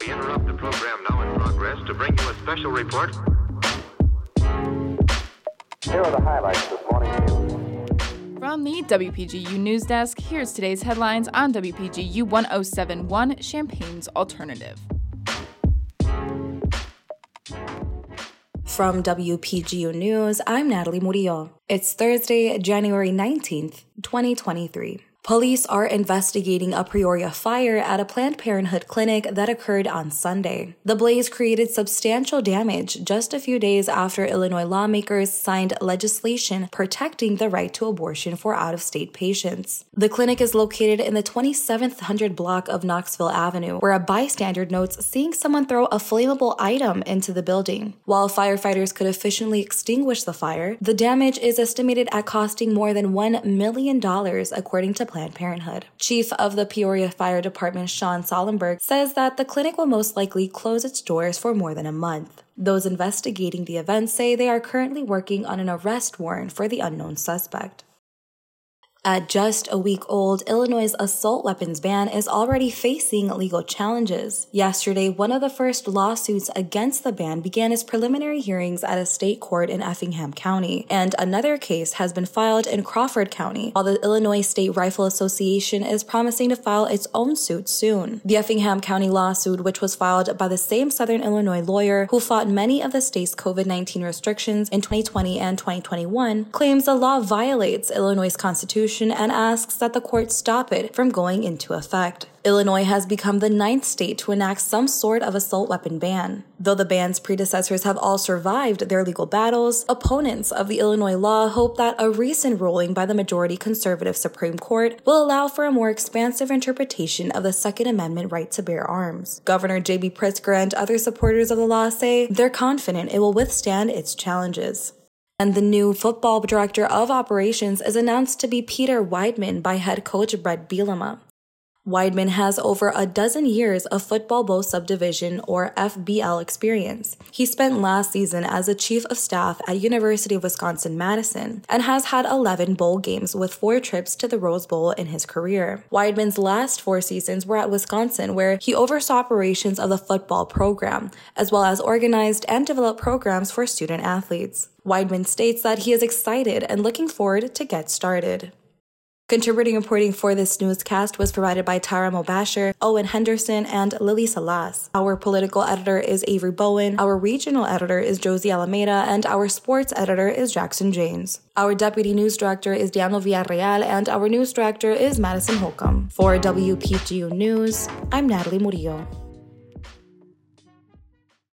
We interrupt the program now in progress to bring you a special report. Here are the highlights this morning's news. From the WPGU News Desk, here's today's headlines on WPGU 1071 Champaign's Alternative. From WPGU News, I'm Natalie Murillo. It's Thursday, January 19th, 2023. Police are investigating a Peoria fire at a Planned Parenthood clinic that occurred on Sunday. The blaze created substantial damage just a few days after Illinois lawmakers signed legislation protecting the right to abortion for out of state patients. The clinic is located in the 2700 block of Knoxville Avenue, where a bystander notes seeing someone throw a flammable item into the building. While firefighters could efficiently extinguish the fire, the damage is estimated at costing more than $1 million, according to Planned Parenthood. Chief of the Peoria Fire Department, Sean Sollberger, says that the clinic will most likely close its doors for more than a month. Those investigating the event say they are currently working on an arrest warrant for the unknown suspect. At just a week old, Illinois' assault weapons ban is already facing legal challenges. Yesterday, one of the first lawsuits against the ban began its preliminary hearings at a state court in Effingham County, and another case has been filed in Crawford County, while the Illinois State Rifle Association is promising to file its own suit soon. The Effingham County lawsuit, which was filed by the same Southern Illinois lawyer who fought many of the state's COVID 19 restrictions in 2020 and 2021, claims the law violates Illinois' constitution and asks that the court stop it from going into effect. Illinois has become the ninth state to enact some sort of assault weapon ban. Though the ban's predecessors have all survived their legal battles, opponents of the Illinois law hope that a recent ruling by the majority conservative Supreme Court will allow for a more expansive interpretation of the Second Amendment right to bear arms. Governor J.B. Pritzker and other supporters of the law say they're confident it will withstand its challenges. And the new football director of operations is announced to be Peter Weidman by head coach Brett Bielema. Weidman has over a dozen years of Football Bowl Subdivision or FBL experience. He spent last season as a chief of staff at University of Wisconsin-Madison and has had 11 bowl games with four trips to the Rose Bowl in his career. Weidman's last four seasons were at Wisconsin where he oversaw operations of the football program as well as organized and developed programs for student athletes. Weidman states that he is excited and looking forward to get started. Contributing reporting for this newscast was provided by Tara Mobasher, Owen Henderson, and Lily Salas. Our political editor is Avery Bowen, our regional editor is Josie Alameda, and our sports editor is Jackson James. Our deputy news director is Daniel Villarreal, and our news director is Madison Holcomb. For WPGU News, I'm Natalie Murillo.